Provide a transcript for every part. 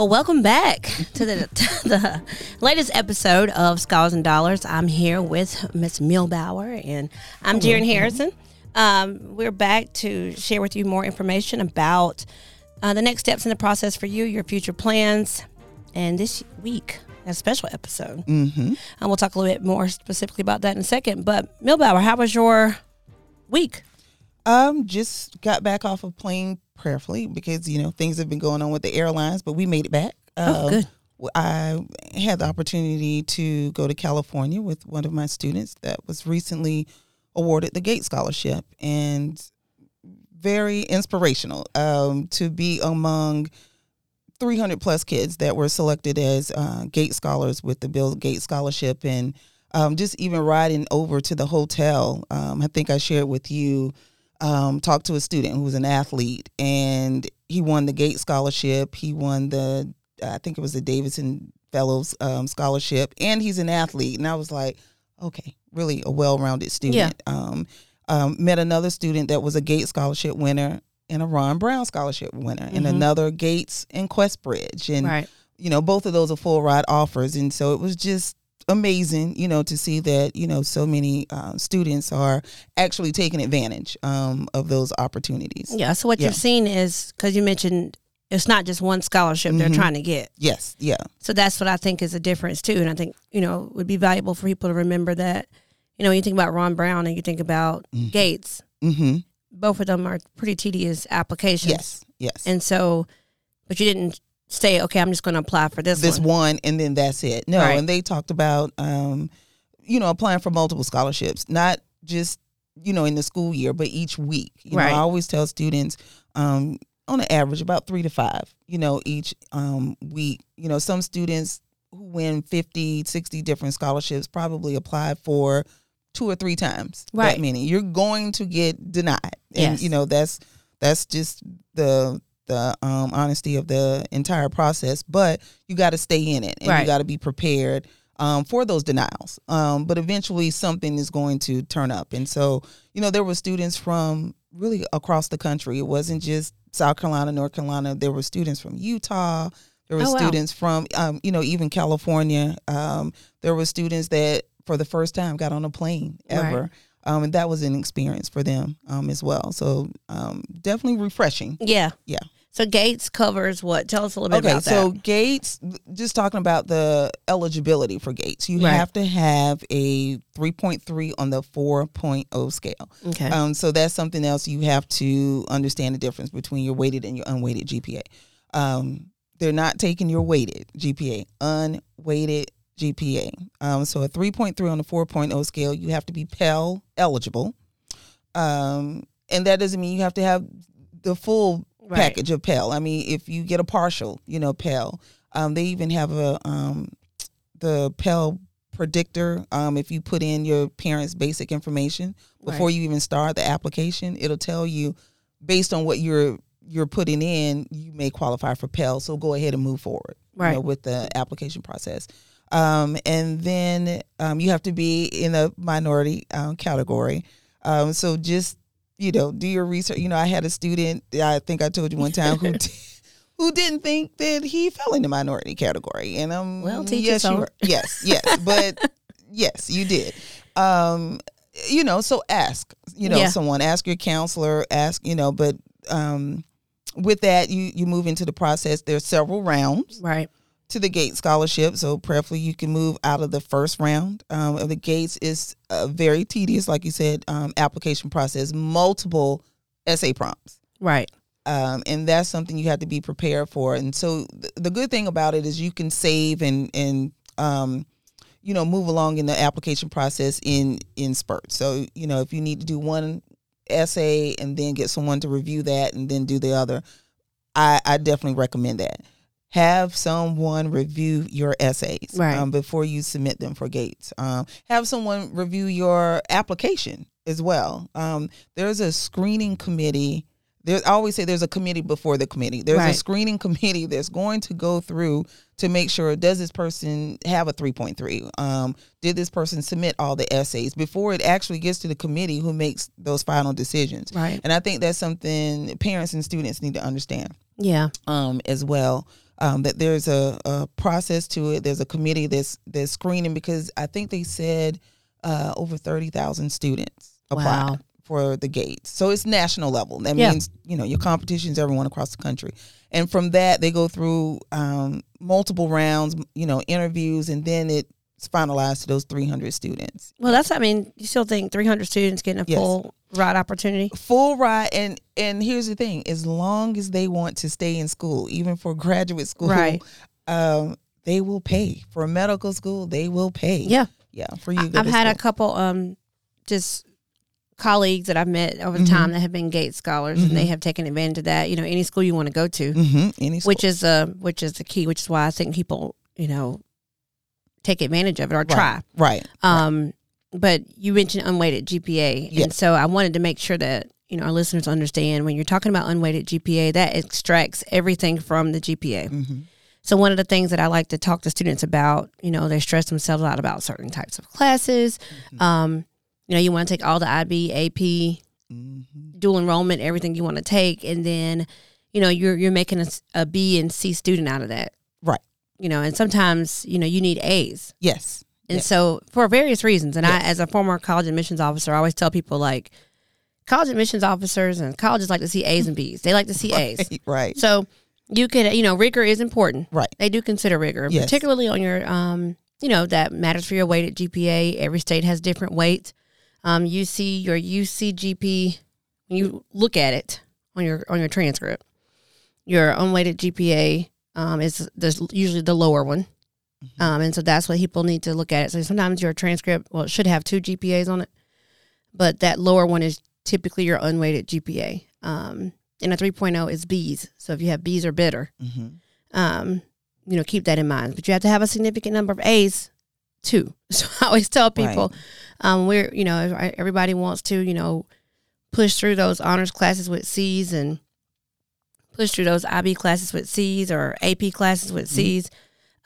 Well, welcome back to the, to the latest episode of Scholars and Dollars. I'm here with Miss Milbauer and I'm Jaren Harrison. Um, we're back to share with you more information about uh, the next steps in the process for you, your future plans, and this week a special episode. Mm-hmm. And we'll talk a little bit more specifically about that in a second. But Milbauer, how was your week? Um, just got back off of plane prayerfully because you know things have been going on with the airlines, but we made it back. Oh, Um, good. I had the opportunity to go to California with one of my students that was recently awarded the Gates Scholarship, and very inspirational um, to be among 300 plus kids that were selected as uh, Gates scholars with the Bill Gates Scholarship, and um, just even riding over to the hotel. Um, I think I shared with you. Um, talked to a student who was an athlete, and he won the Gates Scholarship. He won the, I think it was the Davidson Fellows um, Scholarship, and he's an athlete. And I was like, okay, really a well-rounded student. Um, um, met another student that was a Gates Scholarship winner and a Ron Brown Scholarship winner, and another Gates and Questbridge, and Right. you know both of those are full ride offers, and so it was just amazing, you know, to see that you know so many uh, students are actually taking advantage um, of those opportunities. Yeah. So what Yeah. you've seen is because you mentioned it's not just one scholarship they're trying to get. Yes, yeah, So that's what I think is a difference too. And I think, you know, it would be valuable for people to remember that, you know, when you think about Ron Brown and you think about Gates, mm-hmm. both of them are pretty tedious applications. yes, yes. And so, but you didn't say, okay, I'm just going to apply for this, this one. one and then that's it. No, Right. and they talked about um, you know, applying for multiple scholarships, not just, you know, in the school year, but each week. You Right. know, I always tell students, um, on an average about three to five, you know, each um week. You know, some students who win 50, 60 different scholarships probably apply for two or three times Right. that many. You're going to get denied. And Yes. you know, that's that's just the the um, honesty of the entire process. But you got to stay in it, and Right. you got to be prepared um, for those denials. Um, but eventually, something is going to turn up. And so, you know, there were students from really across the country. It wasn't just South Carolina, North Carolina. There were students from Utah. There were Oh, wow. students from, um, you know, even California. Um, there were students that, for the first time, got on a plane ever. Right. Um, and that was an experience for them um, as well. So um, definitely refreshing. Yeah. Yeah. So Gates covers what? Tell us a little bit Okay, about that. so. Gates, just talking about the eligibility for Gates, you Right. have to have a 3.3 on the 4.0 scale. Okay. Um, so that's something else you have to understand the difference between your weighted and your unweighted GPA. Um, they're not taking your weighted GPA, unweighted GPA. Um, so a 3.3 on the 4.0 scale, you have to be Pell eligible. Um, and that doesn't mean you have to have the full Right. package of Pell. I mean, if you get a partial, you know, Pell, um, they even have a um, the Pell predictor. Um, if you put in your parents' basic information before Right. you even start the application, it'll tell you based on what you're you're putting in, you may qualify for Pell. So go ahead and move forward, you know, with the application process. Um, and then um, you have to be in a minority um, category. Um, so just you know, do your research. You know, I had a student. I think I told you one time who. Who didn't think that he fell in the minority category? And I'm Well, teach yes, you were. yes, yes, but yes, you did. Um, you know, so ask. You know, Yeah. someone ask your counselor. Ask. You know, but um, with that, you you move into the process. There's several rounds right. To the Gates scholarship. So preferably you can move out of the first round um, of the Gates. is a very tedious, like you said, um, application process. Multiple essay prompts. Right. Um, and that's something you have to be prepared for. And so th- the good thing about it is you can save and and um, you know move along in the application process in in spurts. So you know if you need to do one essay and then get someone to review that and then do the other, I, I definitely recommend that. Have someone review your essays Right. um, before you submit them for Gates. Um, have someone review your application as well. Um, there's a screening committee. There, I always say there's a committee before the committee. There's Right. a screening committee that's going to go through to make sure does this person have a 3.3? Um, did this person submit all the essays before it actually gets to the committee who makes those final decisions? Right. And I think that's something parents and students need to understand Yeah. um, as well. Um, that there's a, a process to it. There's a committee that's that's screening because I think they said uh, over thirty thousand students applied Wow. for the Gates. So it's national level. That Yeah. means you know your competition's everyone across the country, and from that they go through um, multiple rounds, you know, interviews, and then it's finalized to those three hundred students. Well, that's. I mean, you still think 300 students getting a Yes. full ride opportunity? full ride and and here's the thing as long as they want to stay in school even for graduate school Right. um they will pay for medical school they will pay Yeah. yeah for you I've had a couple um just colleagues that I've met over Mm-hmm. time that have been Gates scholars and they have taken advantage of that. You know, any school you want to go to, Mhm, any school. which is uh which is the key, which is why I think people, you know, take advantage of it or try. right Um but you mentioned unweighted GPA. Yes. And so I wanted to make sure that, you know, our listeners understand when you're talking about unweighted GPA, that extracts everything from the GPA. Mhm. So one of the things that I like to talk to students about, you know, they stress themselves out about certain types of classes. Mm-hmm. Um, you know, you want to take all the IB, AP, Mhm. dual enrollment, everything you want to take, and then, you know, you're you're making a, a B and C student out of that. right You know, and sometimes you know you need A's, yes and Yes. so for various reasons. And Yes. I, as a former college admissions officer, I always tell people like, college admissions officers and colleges like to see A's and B's. They like to see A's. right So you could, you know, rigor is important. right They do consider rigor, Yes. particularly on your, um, you know, that matters for your weighted GPA. Every state has different weights. Um, you see your UCGP when you look at it on your on your transcript. Your unweighted GPA um, is usually the lower one, Mm-hmm. um, and so that's what people need to look at. It. So sometimes your transcript, well, it should have two GPAs on it, but that lower one is typically your unweighted GPA. Um, and a 3.0 is B's. So if you have B's or better, Mhm. um, you know, keep that in mind. But you have to have a significant number of A's too. So I always tell people, um, we're, you know, everybody wants to, you know, push through those honors classes with C's and push through those IB classes with C's or AP classes with C's.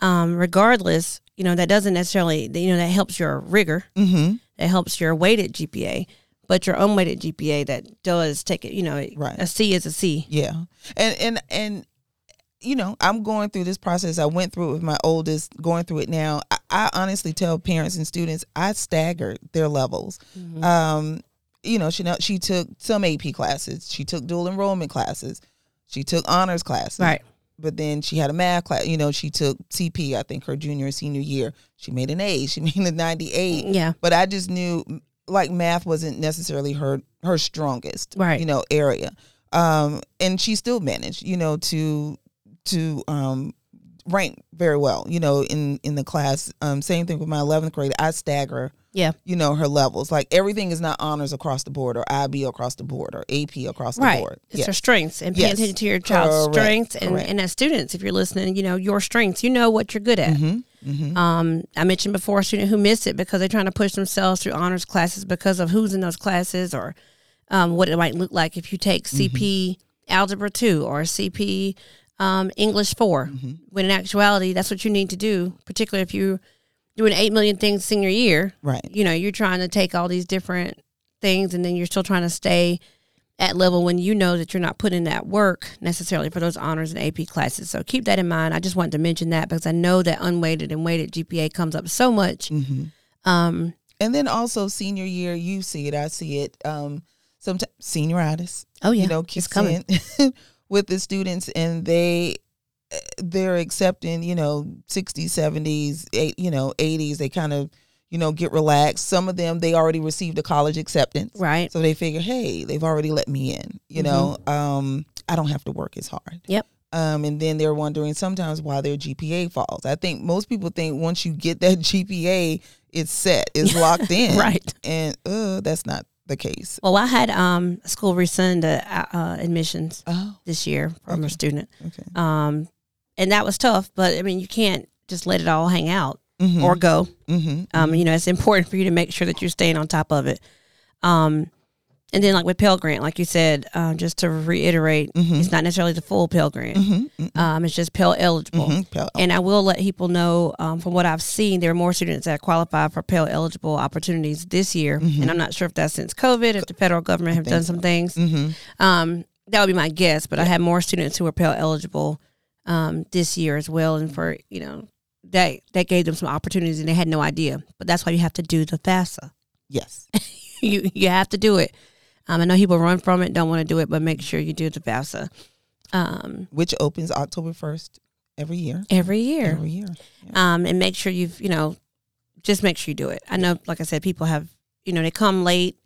Um, regardless, you know, that doesn't necessarily, you know, that helps your rigor, Mhm. that helps your weighted GPA, but your unweighted GPA that does take it, you know, Right. a C is a C. Yeah. And and and you know, I'm going through this process. I went through it with my oldest, going through it now. I, I honestly tell parents and students, I staggered their levels. Mm-hmm. Um, you know, she know she took some AP classes, she took dual enrollment classes, she took honors classes. Right. But then she had a math class, you know, she took CP, I think her junior and senior year. She made an A, she made a 98 Yeah. but I just knew like math wasn't necessarily her her strongest Right. you know area um and she still managed you know to to um rank very well you know in in the class um same thing with my 11th grade I stagger Yeah. you know her levels like everything is not honors across the board or IB across the board or AP across the right. board It's yeah their strengths and paying Yes. attention to your child's Correct. strengths and, Correct. and as students, if you're listening, you know, your strengths, you know what you're good at. hmm hmm Um, I mentioned before a student who missed it because they're trying to push themselves through honors classes because of who's in those classes or um, what it might look like if you take Mm-hmm. CP Algebra 2 or CP um, English 4. Mm-hmm. When in actuality, that's what you need to do, particularly if you're doing 8 million things senior year. right You know, you're trying to take all these different things and then you're still trying to stay at level when you know that you're not putting that work necessarily for those honors and AP classes. So keep that in mind. I just wanted to mention that because I know that unweighted and weighted GPA comes up so much. hmm Um, and then also senior year you see it I see it um sometimes senioritis oh yeah, you know, it's coming. in with the students and they they're accepting, you know, 60s, 70s, eight, you know, 80s. They kind of, you know, get relaxed. Some of them they already received a college acceptance. Right. So they figure, hey, they've already let me in. You know, um, I don't have to work as hard. Mm-hmm. Yep. Um, and then they're wondering sometimes why their GPA falls. I think most people think once you get that GPA, it's set, it's locked in. Right. And uh, that's not the case. Well, I had um, school rescind uh, uh, admissions Oh, this year from a student, okay. um, and that was tough. But I mean, you can't just let it all hang out Mhm. or go. Mhm. Um, you know, it's important for you to make sure that you're staying on top of it. Um, and then, like with Pell Grant, like you said, uh, just to reiterate, Mhm. it's not necessarily the full Pell Grant. Mhm. Mhm. Um, it's just Pell eligible. Mhm. Pell- And I will let people know um, from what I've seen, there are more students that qualify for Pell eligible opportunities this year. And I'm not sure if that's since COVID, if the federal government have done some things. Mhm. Um, that would be my guess, but I had more students who were Pell eligible um, this year as well, and for you know that that gave them some opportunities and they had no idea. But that's why you have to do the FAFSA. Yes, you you have to do it. Um, I know people run from it, don't want to do it, but make sure you do the FAFSA. Um, which opens October first every year. Every year. Every year. Yeah. Um, and make sure you've you know, just make sure you do it. I know, like I said, people have you know they come late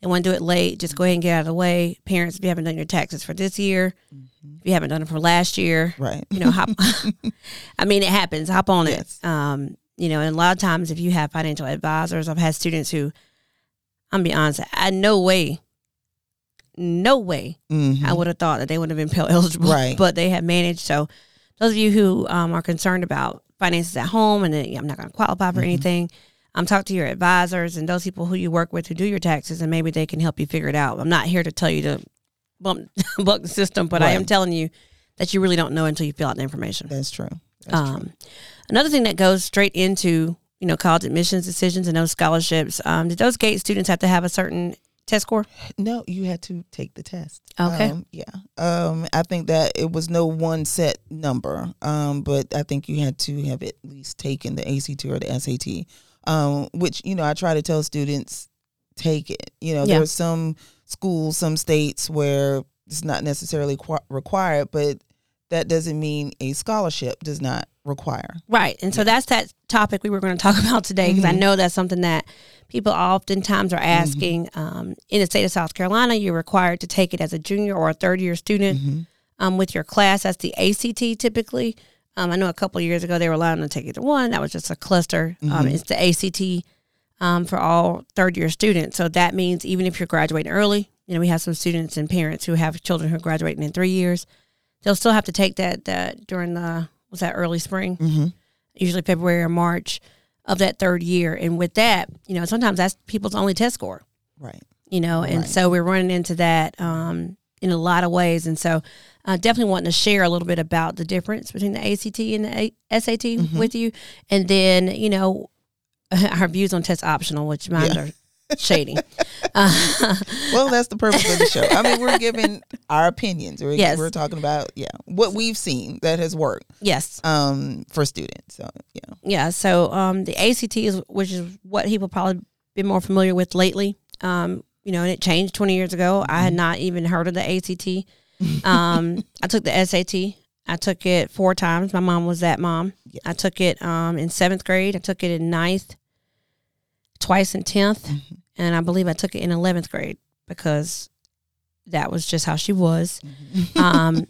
they want to do it late. Just go ahead and get out of the way. Parents, if you haven't done your taxes for this year, mm-hmm. if you haven't done it for last year, right? You know, hop. I mean, it happens. Hop on yes. it. Um, you know, and a lot of times, if you have financial advisors, I've had students who, I'm be honest, I no way, no way, mm-hmm. I would have thought that they would have been Pell eligible, right? But they have managed. So, those of you who um, are concerned about finances at home and I'm not going to qualify for mm-hmm. anything um, talk to your advisors and those people who you work with who do your taxes, and maybe they can help you figure it out. I'm not here to tell you to bump buck the system, but right. I am telling you that you really don't know until you fill out the information. That's true. That's um, true. Another thing that goes straight into you know college admissions decisions and those scholarships. Um, did those GATE students have to have a certain test score? No, you had to take the test. Okay. Um, yeah. Um, I think that it was no one set number, um, but I think you had to have at least taken the ACT or the SAT um, which you know I try to tell students take it. You know, yeah. there's some schools, some states where it's not necessarily qu- required, but that doesn't mean a scholarship does not require. Right. And so that's that topic we were going to talk about today because mm-hmm. I know that's something that people oftentimes are mm-hmm. asking. Mm-hmm. Um, in the state of South Carolina, you're required to take it as a junior or a third year student mm-hmm. um, with your class. That's the ACT typically. Um, I know a couple years ago they were allowing to take either one. That was just a cluster. Um, mm-hmm. Um, it's the ACT um, for all third year students. So that means even if you're graduating early, you know, we have some students and parents who have children who are graduating in three years. They'll still have to take that that during the was that early spring, mm-hmm. usually February or March of that third year. And with that, you know, sometimes that's people's only test score. Right. You know, and right. so we're running into that um, in a lot of ways. And so uh, definitely wanting to share a little bit about the difference between the ACT and the a- SAT mm-hmm. with you. And then, you know, our views on test optional, which mine yeah. are shady. Uh, well, that's the purpose of the show. I mean, we're giving our opinions. We're, yes. we're talking about, yeah, what we've seen that has worked. Yes. Um, for students. So, yeah. Yeah. So, um, the ACT is, which is what people probably been more familiar with lately. Um, you know, and it changed 20 years ago. Mm-hmm. I had mm-hmm. not even heard of the ACT. Um, I took the SAT. I took it four times. My mom was that mom. Yeah. I took it um, in seventh grade. I took it in ninth, twice in 10th, mm-hmm. and I believe I took it in eleventh grade because that was just how she was. Mm-hmm. um,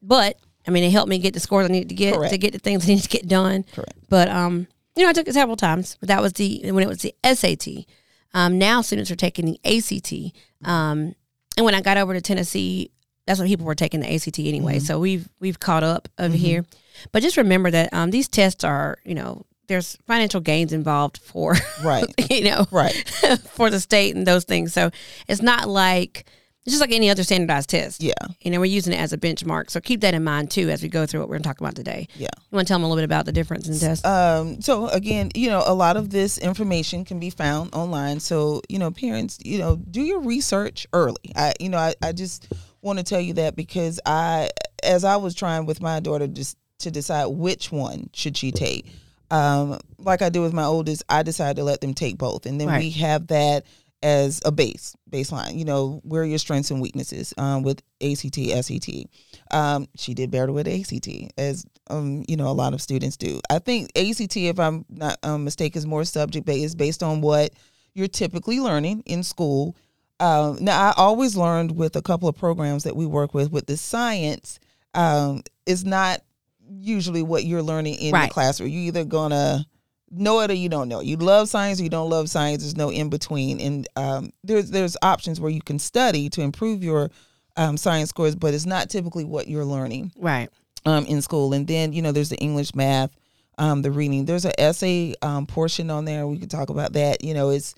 but I mean, it helped me get the scores I needed to get Correct. to get the things I needed to get done. Correct. But um, you know, I took it several times. But that was the when it was the SAT. Um, now students are taking the ACT. Um, and when I got over to Tennessee, that's when people were taking the ACT anyway. Mm-hmm. So we've we've caught up over mm-hmm. here. But just remember that um, these tests are, you know, there's financial gains involved for right, you know, right for the state and those things. So it's not like it's just like any other standardized test. Yeah. You know, we're using it as a benchmark. So keep that in mind too as we go through what we're going to talk about today. Yeah. You want to tell them a little bit about the difference in tests? Um, so again, you know, a lot of this information can be found online. So, you know, parents, you know, do your research early. I, you know, I, I just want to tell you that because I, as I was trying with my daughter just to decide which one should she take, um, like I do with my oldest, I decided to let them take both. And then right. we have that – as a base baseline. You know, where are your strengths and weaknesses um, with ACT, SAT. Um, she did better with ACT, as um, you know, a lot of students do. I think ACT, if I'm not um, mistaken, is more subject based, based on what you're typically learning in school. Um, now, I always learned with a couple of programs that we work with, with the science, um, is not usually what you're learning in right. the classroom. You're either gonna know it or you don't know. You love science or you don't love science. There's no in between. And um, there's there's options where you can study to improve your um, science scores, but it's not typically what you're learning right um, in school. And then you know there's the English, math, um, the reading. There's an essay um, portion on there. We can talk about that. You know, it's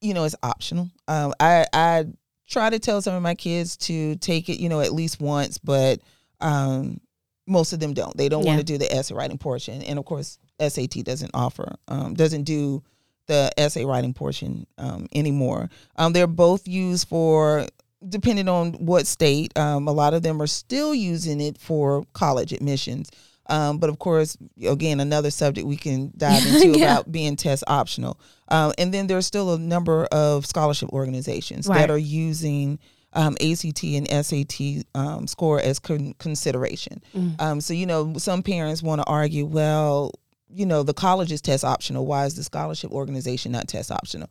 you know it's optional. Um, I I try to tell some of my kids to take it. You know, at least once, but um, most of them don't. They don't yeah. want to do the essay writing portion, and of course, SAT doesn't offer, um, doesn't do the essay writing portion um, anymore. Um, they're both used for depending on what state, um, a lot of them are still using it for college admissions. Um, but of course, again, another subject we can dive into Yeah. about being test optional. Um, and then there's still a number of scholarship organizations Right. that are using um, ACT and SAT um, score as con- consideration. Mm. Um, so, you know, some parents want to argue, well, you know, the college is test optional. Why is the scholarship organization not test optional?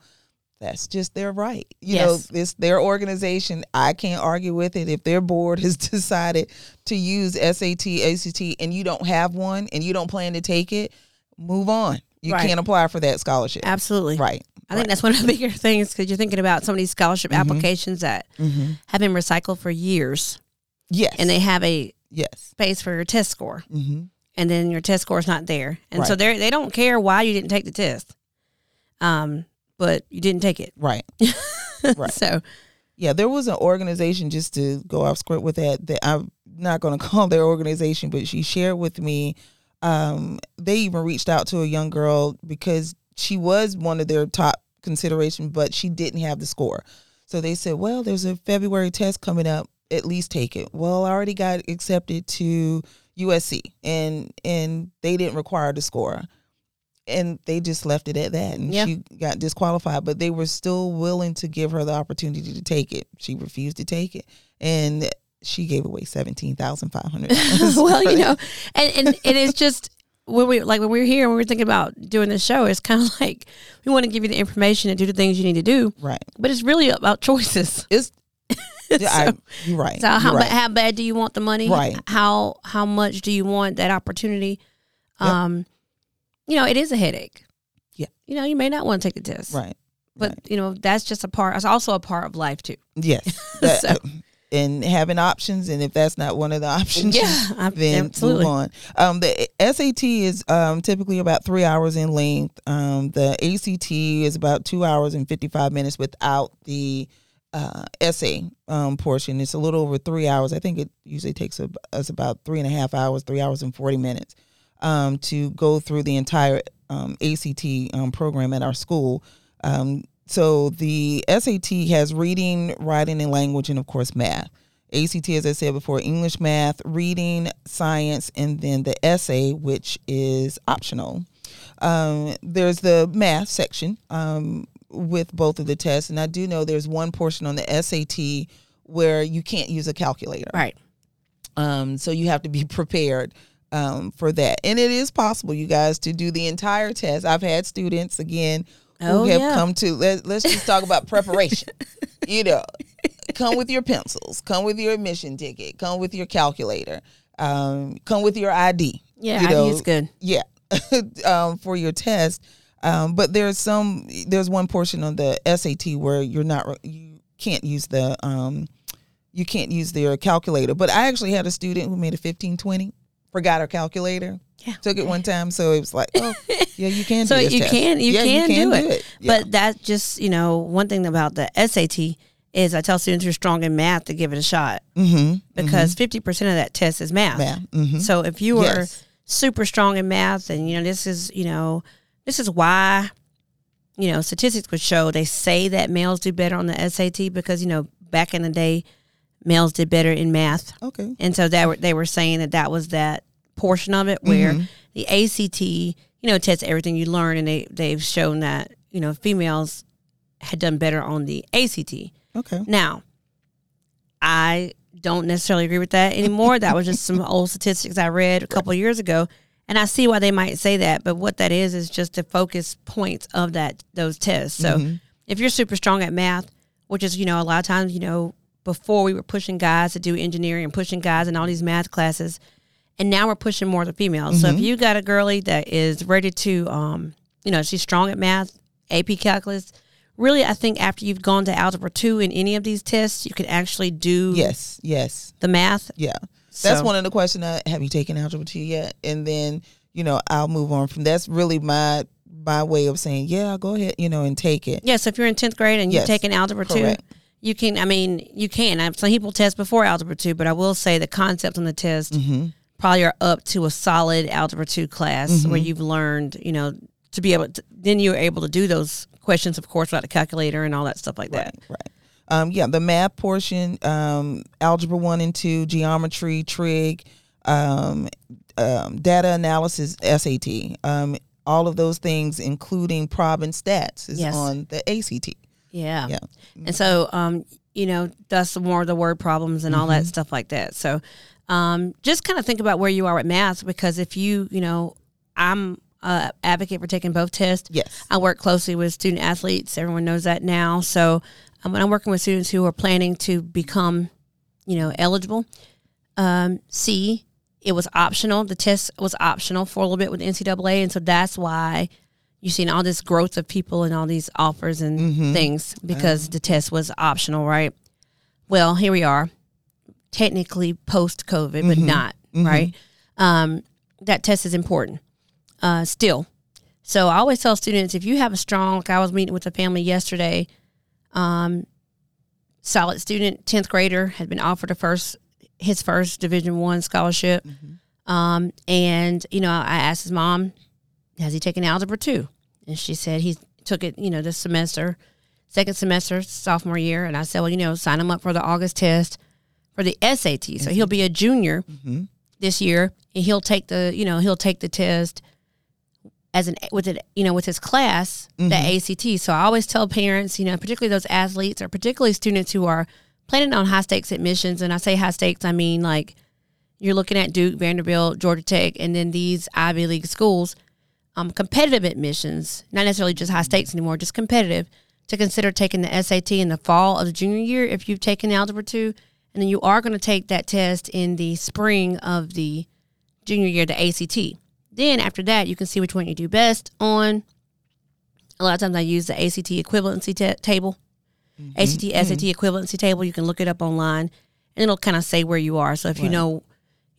That's just their right. You Yes. know, it's their organization. I can't argue with it. If their board has decided to use SAT, ACT, and you don't have one and you don't plan to take it, move on. You Right. can't apply for that scholarship. Absolutely. Right. I think that's one of the bigger things because you're thinking about some of these scholarship Mm-hmm. applications that hmm have been recycled for years Yes. and they have a yes. space for your test score hmm and then your test score is not there. And so they they don't care why you didn't take the test. Um, but you didn't take it. Right. Right. So Yeah, there was an organization just to go off script with that that I'm not going to call their organization, but she shared with me. Um, they even reached out to a young girl because she was one of their top consideration, but she didn't have the score. So they said, "Well, there's a February test coming up. At least take it." Well, I already got accepted to USC, and and they didn't require the score and they just left it at that and Yeah. she got disqualified but they were still willing to give her the opportunity to take it she refused to take it and she gave away $17,500 well, you know, and, and and it's just when we like when we were here and we were thinking about doing this show, it's kind of like we want to give you the information and do the things you need to do, right but it's really about choices. it's yeah, I, you're right So how right. how bad do you want the money? Right. How how much do you want that opportunity? Yep. Um, you know, it is a headache. Yeah. You know, you may not want to take the test. right But right. you know, that's just a part. It's also a part of life too. yes That- So- and having options and if that's not one of the options I- then absolutely. move on. Um, the SAT is um, typically about three hours in length. Um, the ACT is about two hours and 55 minutes without the uh, essay um, portion. It's a little over three hours. I think it usually takes us about three and a half hours, three hours and 40 minutes um, to go through the entire um, ACT um, program at our school. Um, so the SAT has reading, writing, and language, and of course math. ACT, as I said before, English, math, reading, science, and then the essay, which is optional. Um, there's the math section um, with both of the tests, and I do know there's one portion on the SAT where you can't use a calculator. Right. Um, so you have to be prepared um, for that. And it is possible, you guys, to do the entire test. I've had students, again, who Oh, have yeah. come to, let, let's just talk about preparation. you know, come with your pencils, come with your admission ticket, come with your calculator, um, come with your ID. Yeah, you know, think it's good. yeah um, for your test um, but there's some there's one portion on the SAT where you're not you can't use the um, you can't use their calculator but I actually had a student who made a 1520 forgot her calculator Yeah. took it one time so it was like oh yeah you can So do you test. can you Yeah, can, do, it. Yeah. But that just you know one thing about the SAT is I tell students who are strong in math to give it a shot mm-hmm, because 50 percent of that test is math. math mm-hmm. So if you are Yes. super strong in math, and you know this is you know this is why you know statistics would show they say that males do better on the SAT because you know back in the day males did better in math, okay and so that were, they were saying that that was that portion of it where Mm-hmm. the ACT you know tests everything you learn, and they they've shown that you know females had done better on the ACT. okay Now, I don't necessarily agree with that anymore. that was just some old statistics I read a couple of years ago, and I see why they might say that. But what that is is just the focus points of that those tests. So if you're super strong at math, which is you know a lot of times you know before we were pushing guys to do engineering and pushing guys in all these math classes, and now we're pushing more the females. So if you got a girlie that is ready to, um, you know, she's strong at math, AP calculus. Really, I think after you've gone to algebra two in any of these tests, you can actually do yes yes the math. Yeah. That's one of the questions. I, have you taken algebra two yet? And then, you know, I'll move on from that's really my my way of saying, yeah, go ahead, you know, and take it. Yeah, so if you're in tenth grade and you've Yes, taken algebra correct. two, you can. I mean, you can. I, some people test before algebra two, but I will say the concepts on the test Mm-hmm. probably are up to a solid algebra two class where you've learned, you know, to be able. to Then you're able to do those questions, of course, without a calculator and all that stuff like that. Right, right. Um, yeah, the math portion, um, algebra one and two, geometry, trig, um, um, data analysis, SAT. Um, all of those things, including prob and stats, is Yes. on the ACT. Yeah. Yeah. And so, um, you know, that's more of the word problems and all that stuff like that. So, um, just kind of think about where you are with math because if you, you know, I'm a advocate for taking both tests. Yes. I work closely with student athletes. Everyone knows that now. So, um, when I'm working with students who are planning to become, you know, eligible, um, C, it was optional. The test was optional for a little bit with NCAA, and so that's why you've seen all this growth of people and all these offers and things because the test was optional, right? Well, here we are, technically post COVID, but not right. Um, that test is important uh, still. So I always tell students if you have a strong, like I was meeting with a family yesterday, um, solid student, tenth grader, had been offered a first his first Division One scholarship, um, and you know I asked his mom, has he taken algebra two? And she said he took it, you know, this semester, second semester, sophomore year, and I said, well, you know, sign him up for the August test for the SAT. So he'll be a junior this year, and he'll take the, you know, he'll take the test as an with it, you know, with his class, the ACT. So I always tell parents, you know, particularly those athletes or particularly students who are planning on high stakes admissions, and I say high stakes, I mean like you're looking at Duke, Vanderbilt, Georgia Tech, and then these Ivy League schools, um, competitive admissions, not necessarily just high stakes anymore, just competitive, to consider taking the SAT in the fall of the junior year if you've taken Algebra 2. And then you are going to take that test in the spring of the junior year, the ACT. Then after that, you can see which one you do best on. A lot of times I use the ACT equivalency ta- table, ACT SAT equivalency table. You can look it up online, and it'll kind of say where you are. So if you know,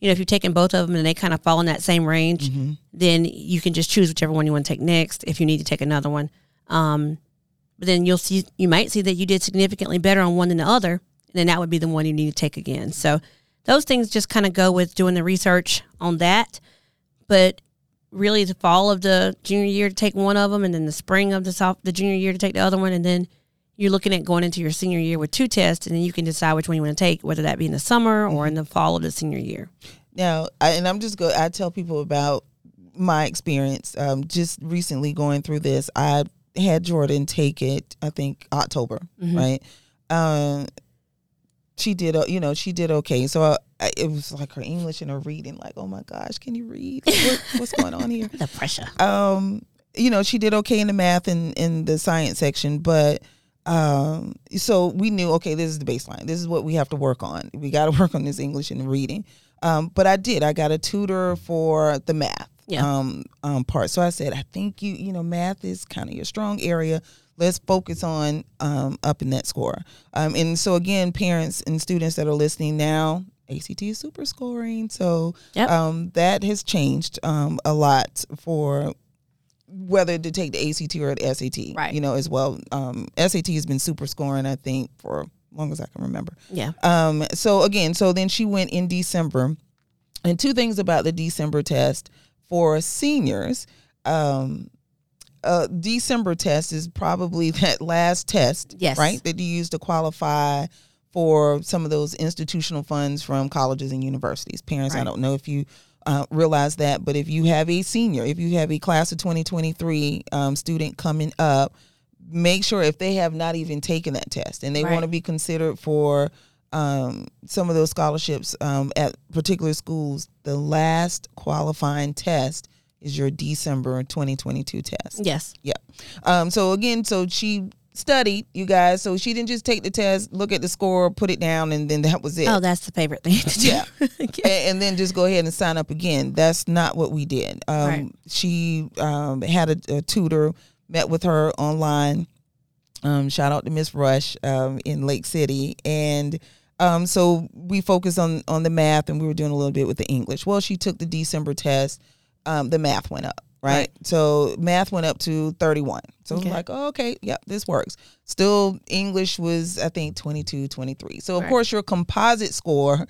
you know, if you're taking both of them and they kind of fall in that same range, then you can just choose whichever one you want to take next. If you need to take another one, um, but then you'll see you might see that you did significantly better on one than the other, and then that would be the one you need to take again. So those things just kind of go with doing the research on that. But really, the fall of the junior year to take one of them, and then the spring of the soph- the junior year to take the other one, and then you're looking at going into your senior year with two tests, and then you can decide which one you want to take, whether that be in the summer or in the fall of the senior year. Now, I, and I'm just go. I tell people about my experience. Um, just recently going through this, I had Jordan take it. I think October, right? Um, she did. uh, You know, she did okay. So uh, I, it was like her English and her reading. Like, oh my gosh, can you read? What, what's going on here? The pressure. um, you know, she did okay in the math and in the science section, but um, so we knew okay, this is the baseline. This is what we have to work on. We got to work on this English and reading. Um, but I did. I got a tutor for the math Yeah. um, um, part. So I said, I think you, you know, math is kind of your strong area. Let's focus on um, up in that score. Um, and so again, parents and students that are listening now, ACT is super scoring. So Yep. um, that has changed um, a lot for whether to take the ACT or the SAT. Right. You know, as well. Um, SAT has been super scoring, I think, for as long as I can remember. Yeah. Um, so again, so then she went in December. And two things about the December test for seniors. Um, uh, December test is probably that last test, Yes. right, that you use to qualify for some of those institutional funds from colleges and universities. Parents, I don't know if you uh, realize that, but if you have a senior, if you have a class of 2023 um, student coming up, make sure if they have not even taken that test and they Right. want to be considered for um, some of those scholarships um, at particular schools, the last qualifying test is your December 2022 test. Yes. Yeah. Um, so again, so she studied, you guys. So she didn't just take the test, look at the score, put it down, and then that was it. Oh, that's the favorite thing to do. Yeah. A- and, then just go ahead and sign up again. That's not what we did. Um, Right. She um, had a, a tutor, met with her online. Um, shout out to Miss Rush um, in Lake City, and um, so we focused on on the math, and we were doing a little bit with the English. Well, she took the December test. Um, the math went up, right? Right. So math went up to thirty one. So Okay. like, oh, okay, yep, this works. Still, English was I think 22, 23. So of Right. course, your composite score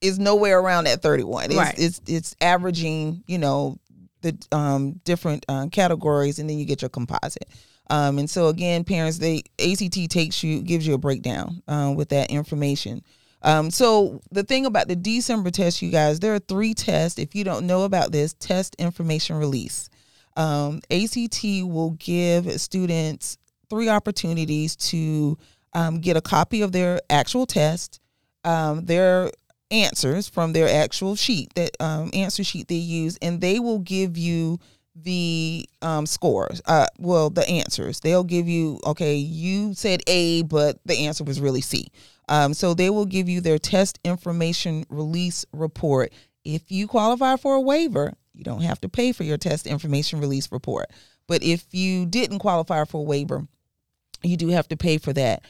is nowhere around that 31. It's, Right. it's it's averaging, you know, the um, different uh, categories, and then you get your composite. Um, and so again, parents, they ACT takes you gives you a breakdown uh, with that information. Um, so the thing about the December test, you guys, there are three tests. If you don't know about this, test information release. Um, ACT will give students three opportunities to um, get a copy of their actual test, um, their answers from their actual sheet, that um, answer sheet they use, and they will give you the um, scores. Uh, well, the answers. They'll give you, okay, you said A, but the answer was really C. Um, so they will give you their test information release report. If you qualify for a waiver, you don't have to pay for your test information release report. But if you didn't qualify for a waiver, you do have to pay for that.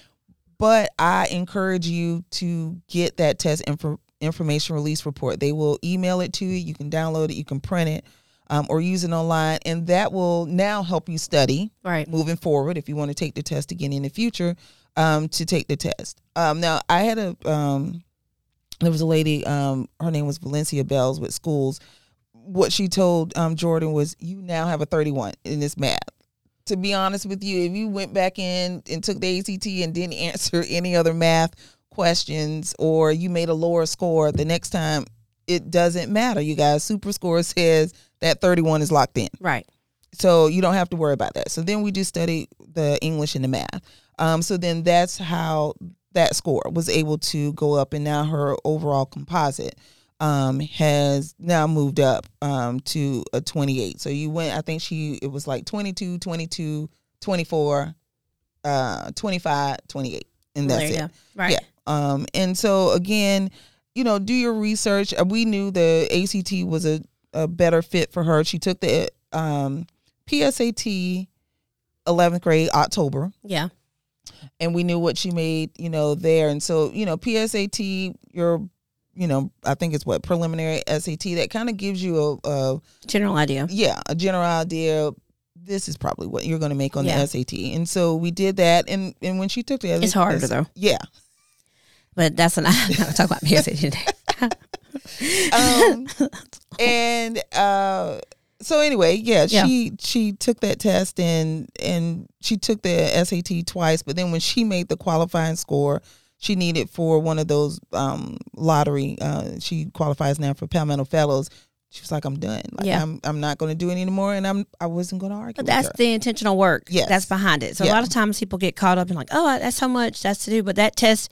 But I encourage you to get that test info, information release report. They will email it to you. You can download it, you can print it, um, or use it online, and that will now help you study Right. moving forward if you want to take the test again in the future um, to take the test. Um, now, I had a um, there was a lady, um, her name was Valencia Bells with schools. What she told um, Jordan was, "You now have a 31 in this math." To be honest with you, if you went back in and took the ACT and didn't answer any other math questions, or you made a lower score, the next time it doesn't matter. You guys, Super Score says that 31 is locked in Right. so you don't have to worry about that. So then we just study the English and the math. Um, so then that's how that score was able to go up, and now her overall composite um, has now moved up um, to a 28. So you went, I think she it was like 22, 22, 24, uh, 25, 28, and that's it. go. Right. Yeah. Um, and so again, you know, do your research. Uh, We knew the ACT was a, a better fit for her. She took the um, PSAT 11th grade October, Yeah. And we knew what she made, you know, there. And so, you know, PSAT, your, you know, I think it's what preliminary SAT that kind of gives you a, a General idea. yeah, a general idea. This is probably what you're going to make on Yeah. the SAT, and so we did that. And and when she took the, It's harder, though. Yeah, But that's an I'm not talk about PSA today. um, and uh, so anyway, yeah, Yeah. she she took that test and and she took the SAT twice, but then when she made the qualifying score, she needed for one of those um, lottery. Uh, she qualifies now for Palmetto Fellows. She was like, "I'm done. Like, Yeah. I'm I'm not going to do it anymore." And I'm I wasn't going to argue. But that's the intentional work Yes. that's behind it. So a lot of times people get caught up in like, oh, that's so much that's to do. But that test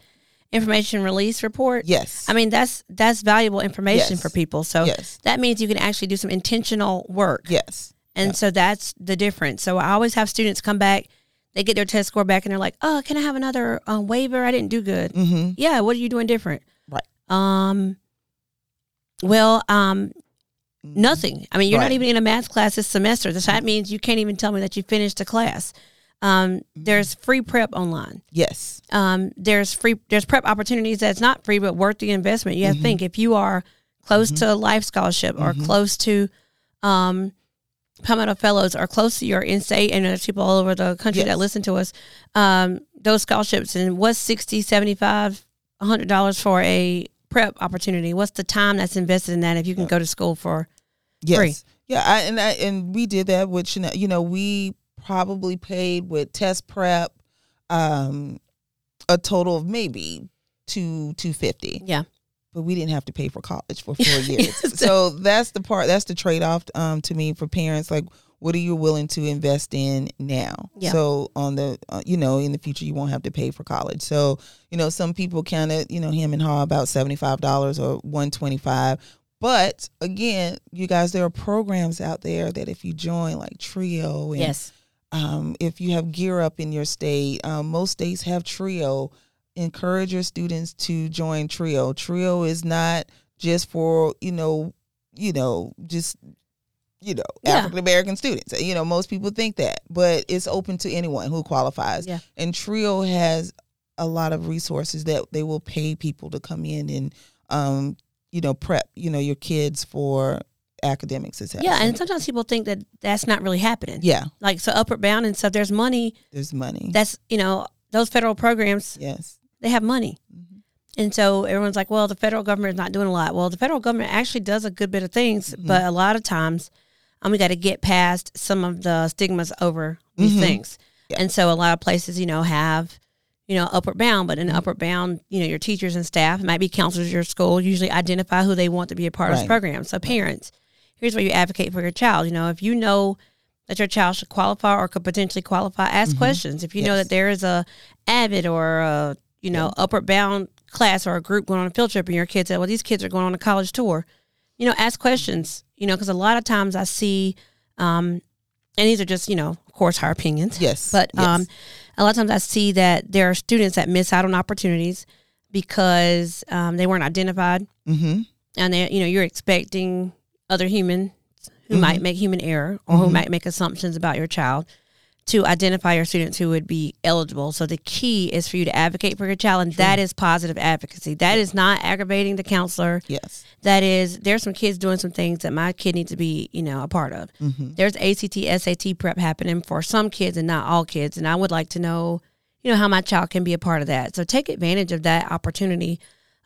information release report, yes. I mean, that's that's valuable information Yes. for people. So yes. that means you can actually do some intentional work. Yes. And Yeah. so that's the difference. So I always have students come back, they get their test score back, and they're like, oh, can I have another um, waiver? I didn't do good. Mm-hmm. Yeah, what are you doing different? Right. Um. Well, um, nothing. I mean, you're not even in a math class this semester. So that means you can't even tell me that you finished a class. Um, there's free prep online. Yes. Um, there's free. There's prep opportunities that's not free but worth the investment. You have to think if you are close to a LIFE Scholarship or close to, um, Palmetto Fellows or close to your in-state and there's people all over the country Yes. that listen to us. Um, those scholarships and what's 60 75 100 dollars for a prep opportunity what's the time that's invested in that if you can go to school for Yes. Free. Yeah, I, and I, and we did that with Chanel. You know, we probably paid with test prep um a total of maybe two two fifty, yeah but we didn't have to pay for college for four years. so that's the part. That's the trade off um to me for parents. Like, what are you willing to invest in now? Yeah. So on the uh, you know in the future you won't have to pay for college. So you know some people kind of you know him and haw about seventy five dollars or one twenty five. But again, you guys, there are programs out there that if you join, like Trio, and yes um, if you have Gear Up in your state, um, most states have Trio. Encourage your students to join Trio. Trio is not just for you know, you know, just you know, Yeah. African American students. You know, most people think that, but it's open to anyone who qualifies. Yeah. And Trio has a lot of resources that they will pay people to come in and, um, you know, prep you know your kids for academic success. yeah and sometimes people think that that's not really happening yeah, like so upward bound and stuff there's money there's money. that's you know those federal programs yes. they have money Mhm. and so everyone's like well the federal government is not doing a lot well the federal government actually does a good bit of things Mm-hmm. but a lot of times um, we got to get past some of the stigmas over these Mhm. things Yeah. And so a lot of places, you know, have you know upward bound, but in Mm-hmm. upward bound, you know, your teachers and staff, it might be counselors at your school, usually identify who they want to be a part of this program. So parents, here's where you advocate for your child. You know, if you know that your child should qualify or could potentially qualify, ask questions. If you know Mm-hmm. That there is a avid or a you know upward bound class or a group going on a field trip, and your kid said, "Well, these kids are going on a college tour," you know, ask questions. You know, because a lot of times I see, um, and these are just you know, of course, our opinions. Yes. But yes. um, a lot of times I see that there are students that miss out on opportunities because um, they weren't identified, mm-hmm. and they, you know, you're expecting other humans who Mm-hmm. might make human error or who might make assumptions about your child to identify your students who would be eligible. So the key is for you to advocate for your child, and that is positive advocacy. That is not aggravating the counselor. Yes. That is, there's some kids doing some things that my kid needs to be, you know, a part of. Mm-hmm. There's ACT, SAT prep happening for some kids and not all kids, and I would like to know, you know, how my child can be a part of that. So take advantage of that opportunity,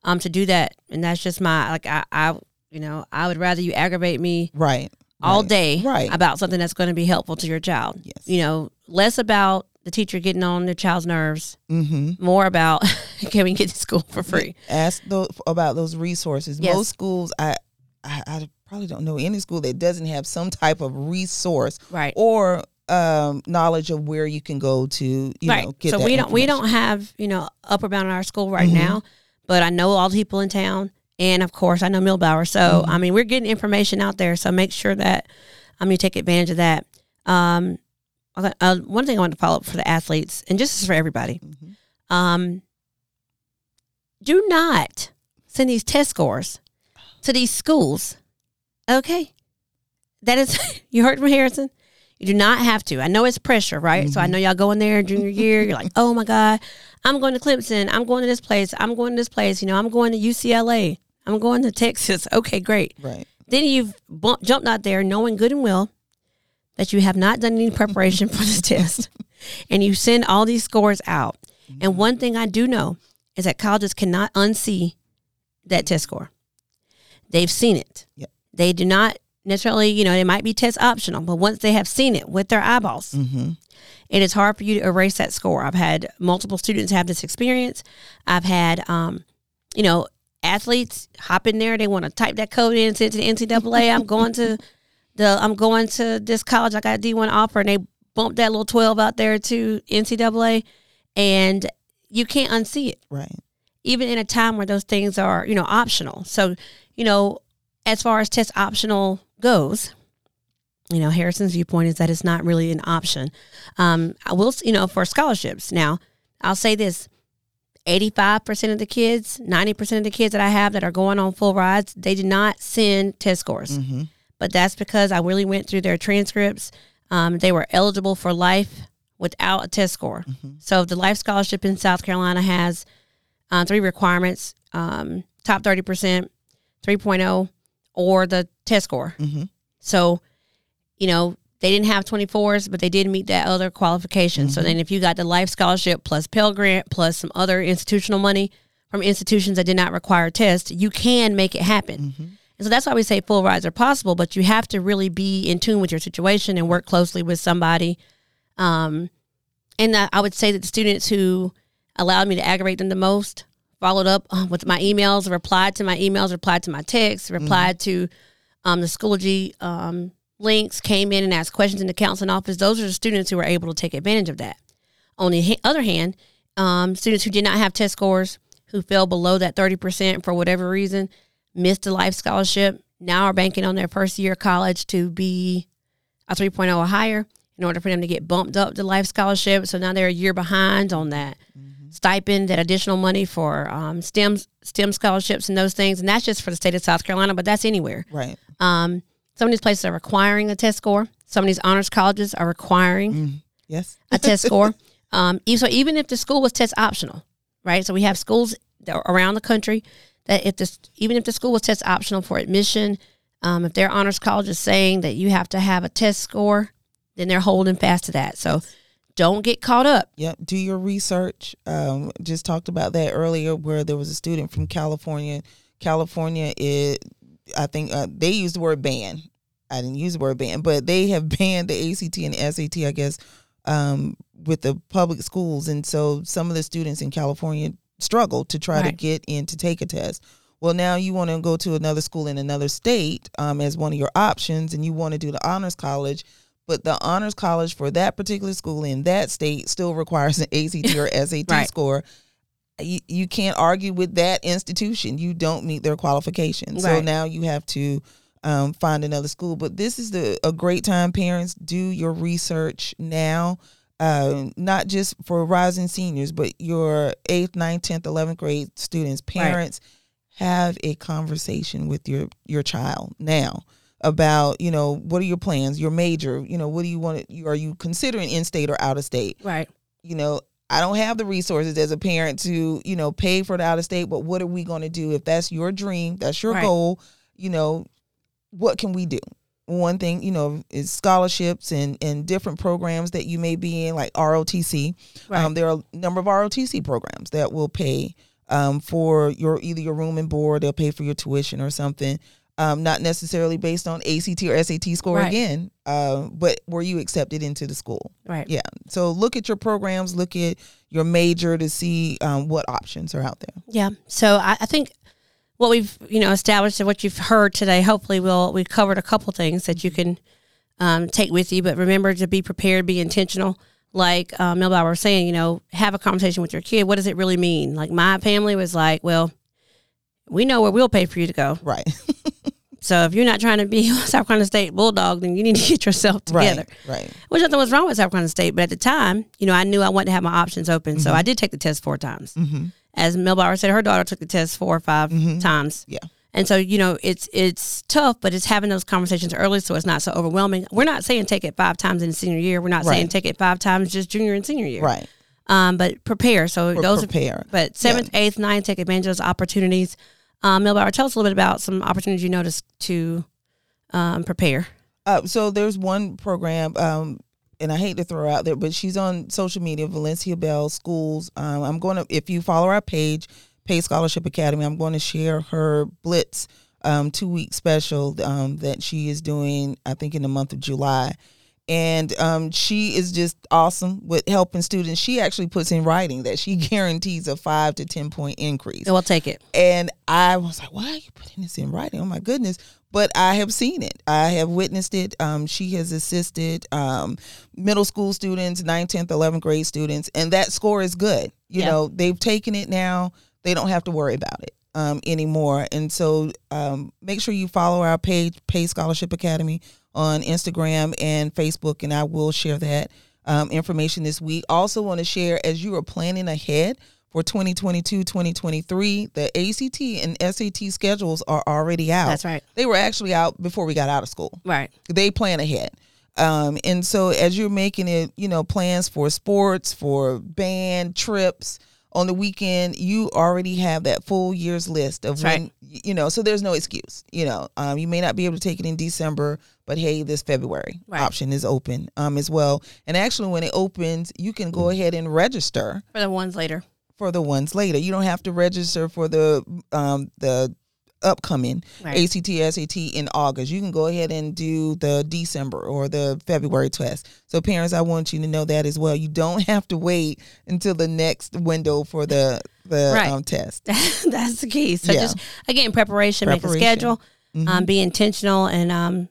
um, to do that. And that's just my like I, I you know, I would rather you aggravate me Right. all right, day Right. about something that's going to be helpful to your child. Yes. You know, less about the teacher getting on their child's nerves, mm-hmm. more about can we get to school for free? Ask tho- about those resources. Yes. Most schools, I, I, I probably don't know any school that doesn't have some type of resource Right. or um, knowledge of where you can go to, you right. know, get so we don't we don't have, you know, Upward Bound in our school right Mhm. now, but I know all the people in town and of course I know Millbauer. So Mm-hmm. I mean we're getting information out there. So make sure that um you take advantage of that. Um uh, one thing I want to follow up for the athletes and just for everybody. Mhm. um, do not send these test scores to these schools. Okay. That is, you heard from Harrison? You do not have to. I know it's pressure, right? So I know y'all go in there junior year. You're like, oh my God, I'm going to Clemson. I'm going to this place. I'm going to this place. You know, I'm going to UCLA. I'm going to Texas. Okay, great. Right. Then you've bump, jumped out there knowing good and well that you have not done any preparation for the test. And you send all these scores out. And one thing I do know is that colleges cannot unsee that test score. They've seen it. Yep. They do not necessarily, you know, they might be test optional, but once they have seen it with their eyeballs, Mm-hmm. it is hard for you to erase that score. I've had multiple students have this experience. I've had, um, you know, athletes hop in there. They want to type that code in, send it to the NCAA. I'm going to the, I'm going to this college. I got a D1 offer, and they bump that little 12 out there to NCAA, and you can't unsee it Right. even in a time where those things are, you know, optional. So, you know, as far as test optional goes, you know, Harrison's viewpoint is that it's not really an option. Um, I will, you know, for scholarships. Now, I'll say this: eighty-five percent of the kids, ninety percent of the kids that I have that are going on full rides, they did not send test scores Mm-hmm. but that's because I really went through their transcripts. Um, they were eligible for LIFE without a test score. So the LIFE Scholarship in South Carolina has uh, three requirements: um, top thirty percent, 3.0, or the test score. Mm-hmm. So, you know, they didn't have 24s, but they did meet that other qualification. So then if you got the LIFE Scholarship plus Pell Grant plus some other institutional money from institutions that did not require a test, you can make it happen. And so that's why we say full rides are possible, but you have to really be in tune with your situation and work closely with somebody. Um, and I I would say that the students who allowed me to aggravate them the most followed up uh, with my emails, replied to my emails, replied to my texts, replied to um, the Schoology um, links, came in and asked questions in the counseling office. Those are the students who were able to take advantage of that. On the other hand, um, students who did not have test scores, who fell below that 30% for whatever reason, missed a LIFE Scholarship, now are banking on their first year of college to be a 3.0 or higher in order for them to get bumped up to LIFE Scholarship. So now they're a year behind on that stipend, that additional money for um, STEM STEM scholarships and those things. And that's just for the state of South Carolina, but that's anywhere. Right. Um, some of these places are requiring a test score. Some of these honors colleges are requiring Yes. a test score. Um, so even if the school was test optional, right? So we have schools around the country that if this, even if the school was test optional for admission, um, if their honors college is saying that you have to have a test score, then they're holding fast to that. So don't get caught up. Yep. Do your research. Um, just talked about that earlier, where there was a student from California. California is, I think uh, they used the word ban. I didn't use the word ban, but they have banned the ACT and the SAT, I guess, um, with the public schools, and so some of the students in California struggle to try to get in to take a test. Well, now you want to go to another school in another state um, as one of your options, and you want to do the honors college. But the honors college for that particular school in that state still requires an ACT or SAT Right. score. You, you can't argue with that institution. You don't meet their qualifications. So now you have to um, find another school. But this is the a great time, parents. Do your research now. Uh, not just for rising seniors, but your eighth, ninth, tenth, eleventh grade students, parents have a conversation with your your child now about you know what are your plans, your major, you know what do you want to, are you considering in state or out of state? Right. you know, I don't have the resources as a parent to, you know, pay for the out of state, but what are we going to do if that's your dream, that's your Right. goal, you know, what can we do? One thing, you know, is scholarships and, and different programs that you may be in, like ROTC. Right. Um, there are a number of ROTC programs that will pay um, for your either your room and board, they'll pay for your tuition or something. Um, not necessarily based on ACT or SAT score Right. again, uh, but were you accepted into the school? Right. Yeah. So look at your programs, look at your major to see um, what options are out there. Yeah. So I, I think what we've you know established and what you've heard today, hopefully, we'll we've covered a couple things that you can um, take with you. But remember to be prepared, be intentional. Like uh, Milbauer was saying, you know, have a conversation with your kid. What does it really mean? Like my family was like, well, we know where we'll pay for you to go. Right. So if you're not trying to be a South Carolina State Bulldog, then you need to get yourself together. right. Right. Which nothing was wrong with South Carolina State, but at the time, you know, I knew I wanted to have my options open, so I did take the test four times. Mm-hmm. As Milbauer said, her daughter took the test four or 5 Mhm. times. Yeah. And so, you know, it's it's tough, but it's having those conversations early so it's not so overwhelming. We're not saying take it five times in senior year. We're not saying take it five times just junior and senior year. Right. Um, but prepare. So those are prepare. but seventh, eighth, ninth, take advantage of those opportunities. Um, tell us a little bit about some opportunities you noticed to um, prepare. Uh, so there's one program, um, and I hate to throw out there, but she's on social media, Valencia Bell Schools. Um, I'm going to, if you follow our page, Pay Scholarship Academy, I'm going to share her Blitz um, two week special um, that she is doing, I think, in the month of July. And um, she is just awesome with helping students. She actually puts in writing that she guarantees a five to 10 point increase. So we'll take it. And I was like, why are you putting this in writing? Oh my goodness. But I have seen it. I have witnessed it. Um, she has assisted um, middle school students, 9th, 10th, 11th grade students, and that score is good. You Yeah. know, they've taken it now. They don't have to worry about it um, anymore. And so um, make sure you follow our page, Pay Scholarship Academy, on Instagram and Facebook, and I will share that um, information this week. Also, want to share as you are planning ahead for 2022 2023, the ACT and SAT schedules are already out. That's right. They were actually out before we got out of school. Right. They plan ahead. Um, and so as you're making it, you know, plans for sports, for band trips on the weekend, you already have that full year's list of That's when, right. you know, so there's no excuse, you know, um, you may not be able to take it in December, but hey, this February Right. option is open, um, as well. And actually when it opens, you can go ahead and register For the ones later. for the ones later. You don't have to register for the um, the upcoming Right. ACT SAT in August. You can go ahead and do the December or the February test. So parents, I want you to know that as well. You don't have to wait until the next window for the the Right. um, test. That's the key. So Yeah. just again, preparation, make a Preparation. schedule, Mhm. um, be intentional, and um,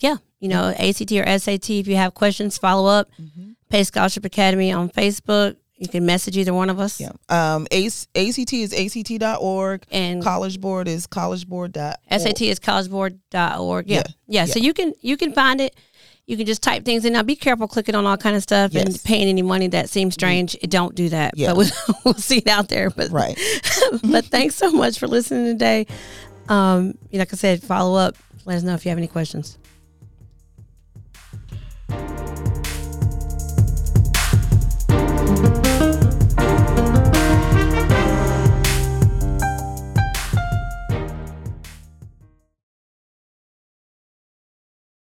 yeah, you know, ACT or SAT. If you have questions, follow up. Mhm. Pay Scholarship Academy on Facebook. You can message either one of us. Yeah. Um, ACE, ACT is ACT.org. And College Board is collegeboard.org. SAT is collegeboard.org. Yeah. Yeah. yeah. So you can you can find it. You can just type things in. Now be careful clicking on all kind of stuff and paying any money that seems strange. Don't do that. Yeah. But we'll, we'll see it out there. But Right. but thanks so much for listening today. Um, You like I said, follow up. Let us know if you have any questions.